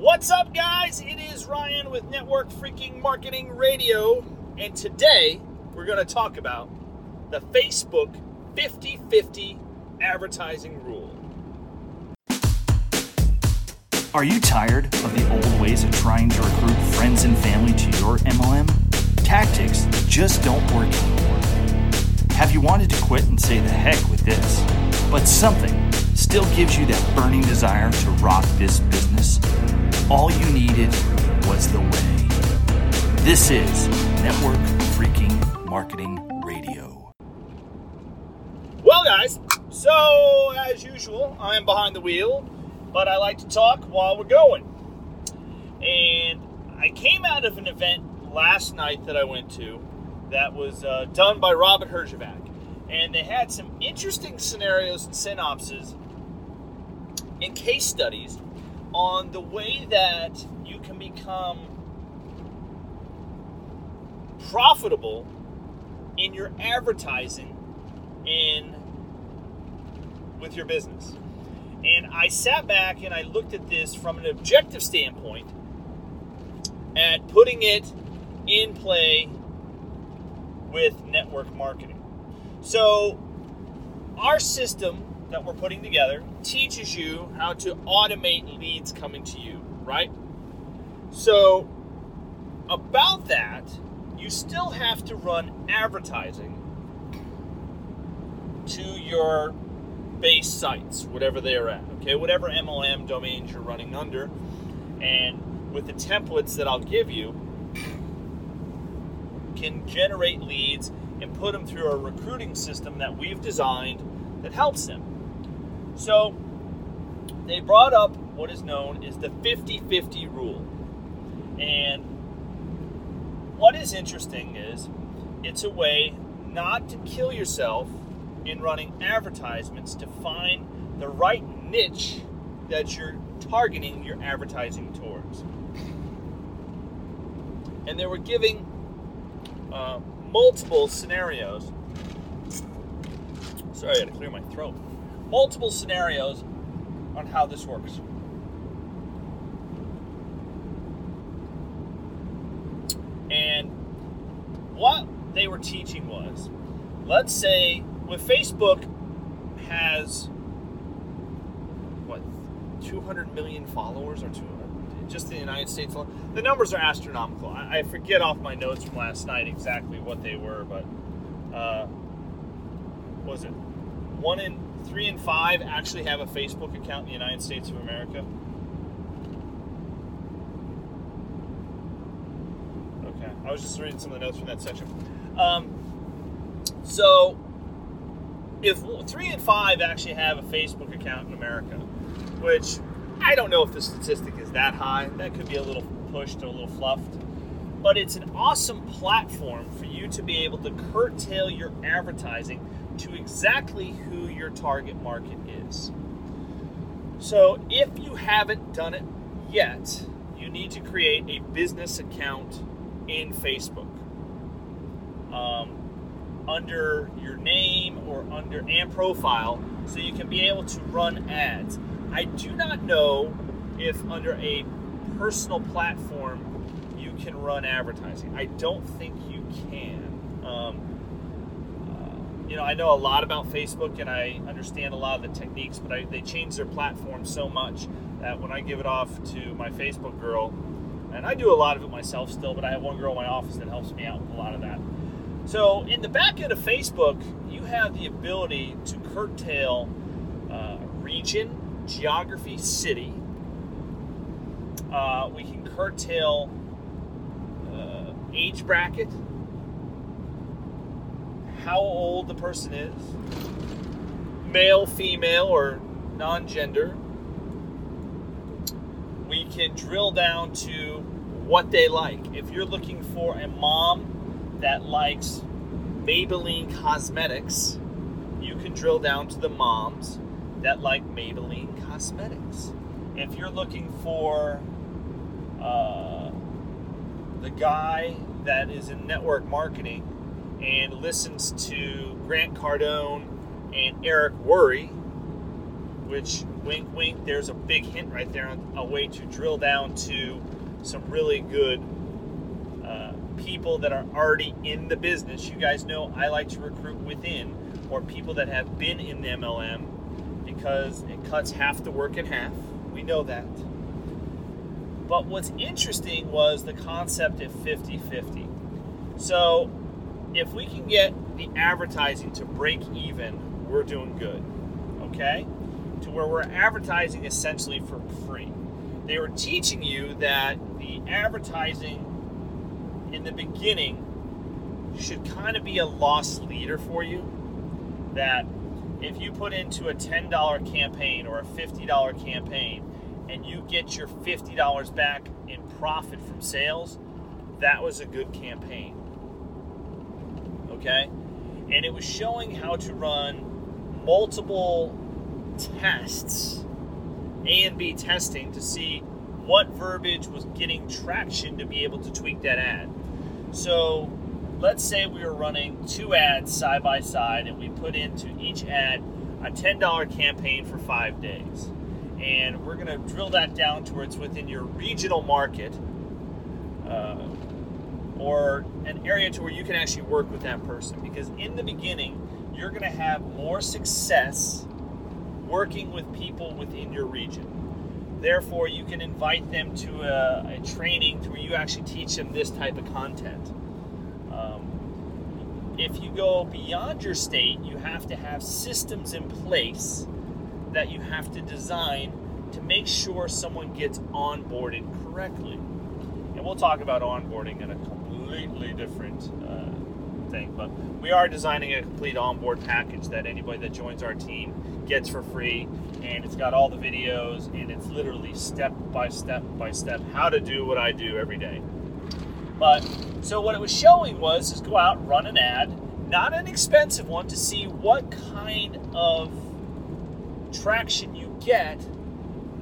What's up, guys? It is Ryan with Network Freaking Marketing Radio, and today we're going to talk about the Facebook 50 50 advertising rule. Are you tired of the old ways of trying to recruit friends and family to your MLM? Tactics that just don't work anymore. Have you wanted to quit and say the heck with this, but something still gives you that burning desire to rock this business? All you needed was the way. This is Network Freaking Marketing Radio. Well, guys, so as usual, I am behind the wheel, but I like to talk while we're going. And I came out of an event last night that I went to that was uh, done by Robert Herjavec. And they had some interesting scenarios and synopses and case studies on the way that you can become profitable in your advertising in with your business. And I sat back and I looked at this from an objective standpoint at putting it in play with network marketing. So, our system that we're putting together teaches you how to automate leads coming to you, right? So, about that, you still have to run advertising to your base sites, whatever they are at, okay? Whatever MLM domains you're running under. And with the templates that I'll give you, can generate leads and put them through a recruiting system that we've designed that helps them. So they brought up what is known as the 50 50 rule. And what is interesting is it's a way not to kill yourself in running advertisements to find the right niche that you're targeting your advertising towards. And they were giving uh, multiple scenarios. Sorry, I had to clear my throat. Multiple scenarios on how this works. And what they were teaching was let's say with Facebook has what 200 million followers or 200 just in the United States alone. the numbers are astronomical I, I, forget off my notes from last night exactly what they were but uh, was it one in three and five actually have a Facebook account in the United States of America. Okay I was just reading some of the notes from that section. Um, so if three and five actually have a Facebook account in America, which I don't know if the statistic is that high, that could be a little pushed or a little fluffed, but it's an awesome platform for you to be able to curtail your advertising to exactly who your target market is. So if you haven't done it yet, you need to create a business account in Facebook. Um, under your name or under and profile so you can be able to run ads. I do not know if under a personal platform you can run advertising. I don't think you can. Um, you know, I know a lot about Facebook and I understand a lot of the techniques, but I, they change their platform so much that when I give it off to my Facebook girl, and I do a lot of it myself still, but I have one girl in my office that helps me out with a lot of that so, in the back end of Facebook, you have the ability to curtail uh, region, geography, city. Uh, we can curtail uh, age bracket, how old the person is, male, female, or non gender. We can drill down to what they like. If you're looking for a mom that likes Maybelline cosmetics, you can drill down to the moms that like Maybelline cosmetics. If you're looking for uh, the guy that is in network marketing and listens to Grant Cardone and Eric Worre, which wink wink there's a big hint right there on a way to drill down to some really good uh, people that are already in the business. You guys know i like to recruit within or people that have been in the mlm because it cuts half the work in half. We know that. But what's interesting was the concept of 50 50 so if we can get the advertising to break even we're doing good okay to where we're advertising essentially for free. They were teaching you that the advertising in the beginning should kind of be a loss leader for you. That if you put into a $10 campaign or a $50 campaign and you get your $50 back in profit from sales, that was a good campaign. Okay? And it was showing how to run multiple tests, A and B testing, to see what verbiage was getting traction to be able to tweak that ad. So let's say we were running two ads side by side and we put into each ad a $10 campaign for five days. And we're going to drill that down to where it's within your regional market uh, or an area to where you can actually work with that person. Because in the beginning, you're going to have more success working with people within your region. Therefore, you can invite them to a, a training to where you actually teach them this type of content. Um, if you go beyond your state, you have to have systems in place that you have to design to make sure someone gets onboarded correctly. And we'll talk about onboarding in a completely different uh, thing. But we are designing a complete onboard package that anybody that joins our team gets for free. And it's got all the videos and it's literally step by step by step how to do what I do every day. But so what it was showing was is go out, run an ad, not an expensive one, to see what kind of traction you get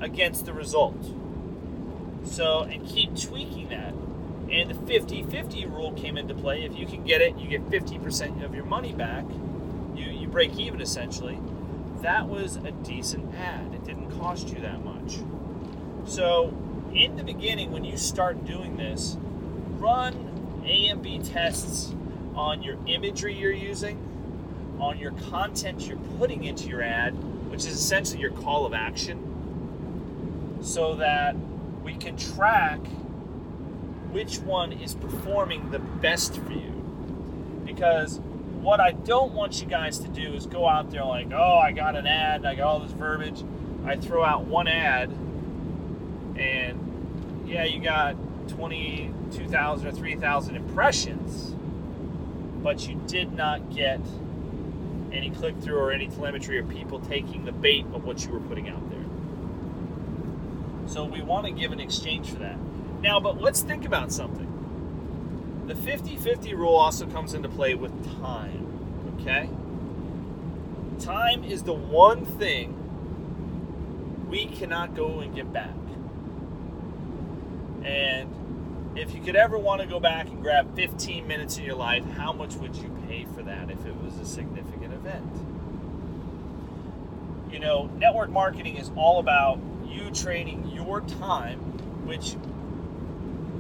against the result. So, and keep tweaking that and the 50 50 rule came into play. If you can get it, you get 50% of your money back. You, you break even essentially. That was a decent ad. It didn't cost you that much. So, in the beginning, when you start doing this, run A and B tests on your imagery you're using, on your content you're putting into your ad, which is essentially your call of action, so that we can track which one is performing the best for you. Because what I don't want you guys to do is go out there like, oh, I got an ad, I got all this verbiage. I throw out one ad, and yeah, you got 22,000 or 3,000 impressions, but you did not get any click through or any telemetry or people taking the bait of what you were putting out there. So we want to give an exchange for that. Now, but let's think about something. The 50 50 rule also comes into play with time, okay? Time is the one thing we cannot go and get back. And if you could ever want to go back and grab 15 minutes in your life, how much would you pay for that if it was a significant event? You know, network marketing is all about you trading your time, which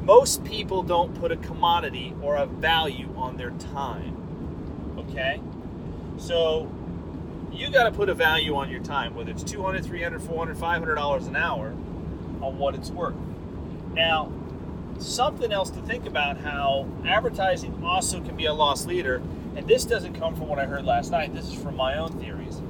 most people don't put a commodity or a value on their time. Okay? So you got to put a value on your time, whether it's 200, 300, 400, 500 dollars an hour on what it's worth. Now, something else to think about how advertising also can be a loss leader, and this doesn't come from what I heard last night, this is from my own theories,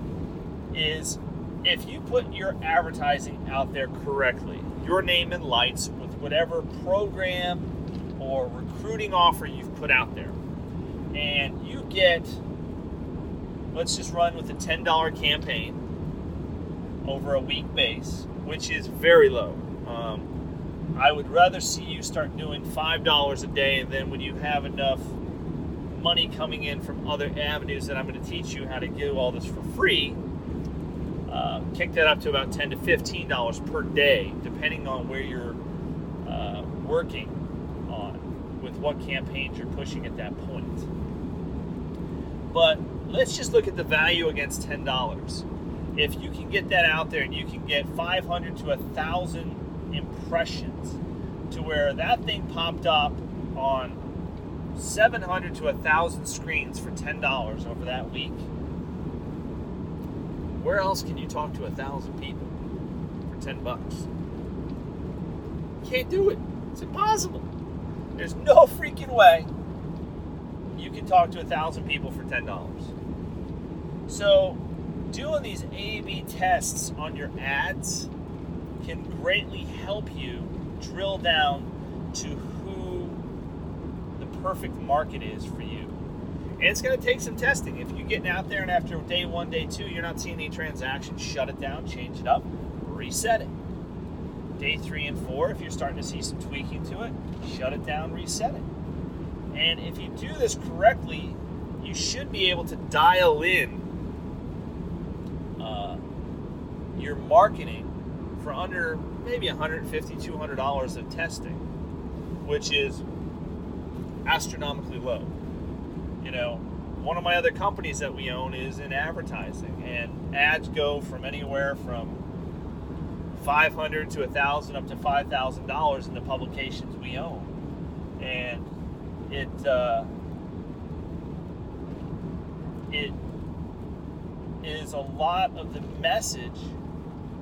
is if you put your advertising out there correctly, your name in lights with whatever program or recruiting offer you've put out there. And you get, let's just run with a $10 campaign over a week base, which is very low. Um, I would rather see you start doing $5 a day, and then when you have enough money coming in from other avenues that I'm going to teach you how to do all this for free, uh, kick that up to about 10 to $15 per day, depending on where you're working on with what campaigns you're pushing at that point. But let's just look at the value against $10. if you can get that out there and you can get 500 to 1,000 impressions to where that thing popped up on 700 to 1,000 screens for $10 over that week, where else can you talk to a thousand people for 10 bucks? You can't do it. It's impossible. There's no freaking way you can talk to a thousand people for $10. So, doing these A B tests on your ads can greatly help you drill down to who the perfect market is for you. And it's going to take some testing. If you're getting out there and after day one, day two, you're not seeing any transactions, shut it down, change it up, reset it. Day three and four, if you're starting to see some tweaking to it, shut it down, reset it. And if you do this correctly, you should be able to dial in uh, your marketing for under maybe $150, $200 of testing, which is astronomically low. You know, one of my other companies that we own is in advertising, and ads go from anywhere from 500 to 1000 up to $5,000 in the publications we own. And it, uh, it is a lot of the message.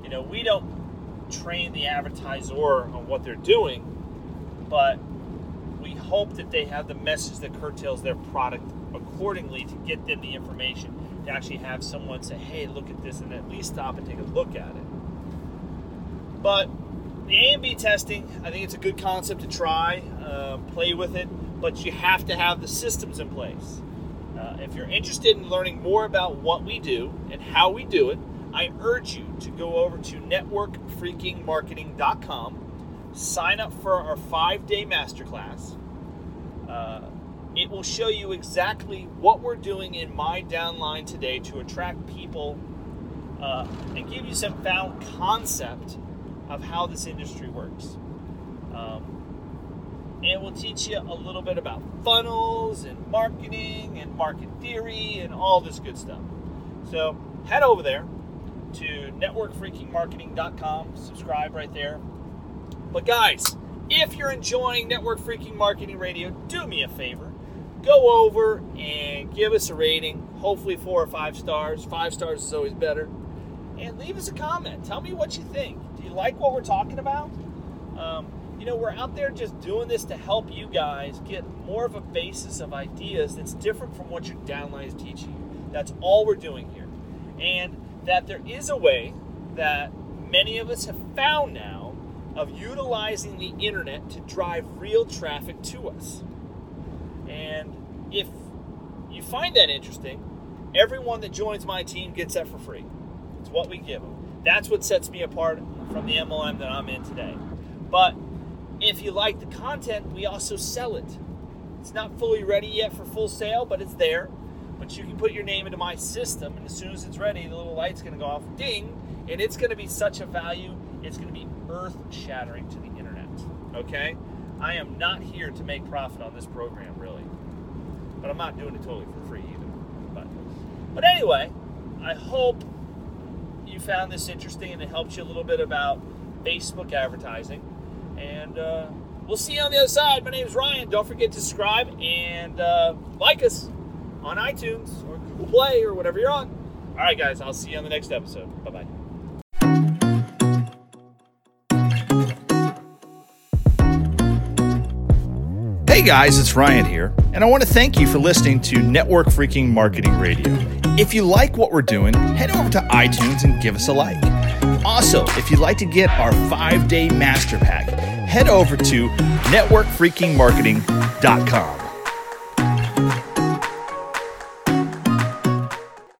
You know, we don't train the advertiser on what they're doing, but hope that they have the message that curtails their product accordingly to get them the information to actually have someone say, hey, look at this, and at least stop and take a look at it. But the A and B testing, I think it's a good concept to try, uh, play with it, but you have to have the systems in place. Uh, if you're interested in learning more about what we do and how we do it, I urge you to go over to networkfreakingmarketing.com, sign up for our five day masterclass. Uh, it will show you exactly what we're doing in my downline today to attract people uh, and give you some found concept of how this industry works. Um, and we'll teach you a little bit about funnels and marketing and market theory and all this good stuff. So head over there to networkfreakingmarketing.com, subscribe right there. But guys, if you're enjoying Network Freaking Marketing Radio, do me a favor. Go over and give us a rating, hopefully four or five stars. Five stars is always better. And leave us a comment. Tell me what you think. Do you like what we're talking about? Um, you know, we're out there just doing this to help you guys get more of a basis of ideas that's different from what your downline is teaching you. That's all we're doing here. And that there is a way that many of us have found now of utilizing the internet to drive real traffic to us. And if you find that interesting, everyone that joins my team gets that for free. It's what we give them. That's what sets me apart from the MLM that I'm in today. But if you like the content, we also sell it. It's not fully ready yet for full sale, but it's there. But you can put your name into my system, and as soon as it's ready, the little light's to go off, ding, and it's to be such a value, it's going to be earth shattering to the internet. Okay? I am not here to make profit on this program, really. But I'm not doing it totally for free either. But, but anyway, I hope you found this interesting and it helped you a little bit about Facebook advertising. And uh, we'll see you on the other side. My name is Ryan. Don't forget to subscribe and uh, like us on iTunes or Google Play or whatever you're on. All right, guys. I'll see you on the next episode. Bye bye. Hey guys, it's Ryan here, and I want to thank you for listening to Network Freaking Marketing Radio. If you like what we're doing, head over to iTunes and give us a like. Also, if you'd like to get our five day master pack, head over to networkfreakingmarketing.com.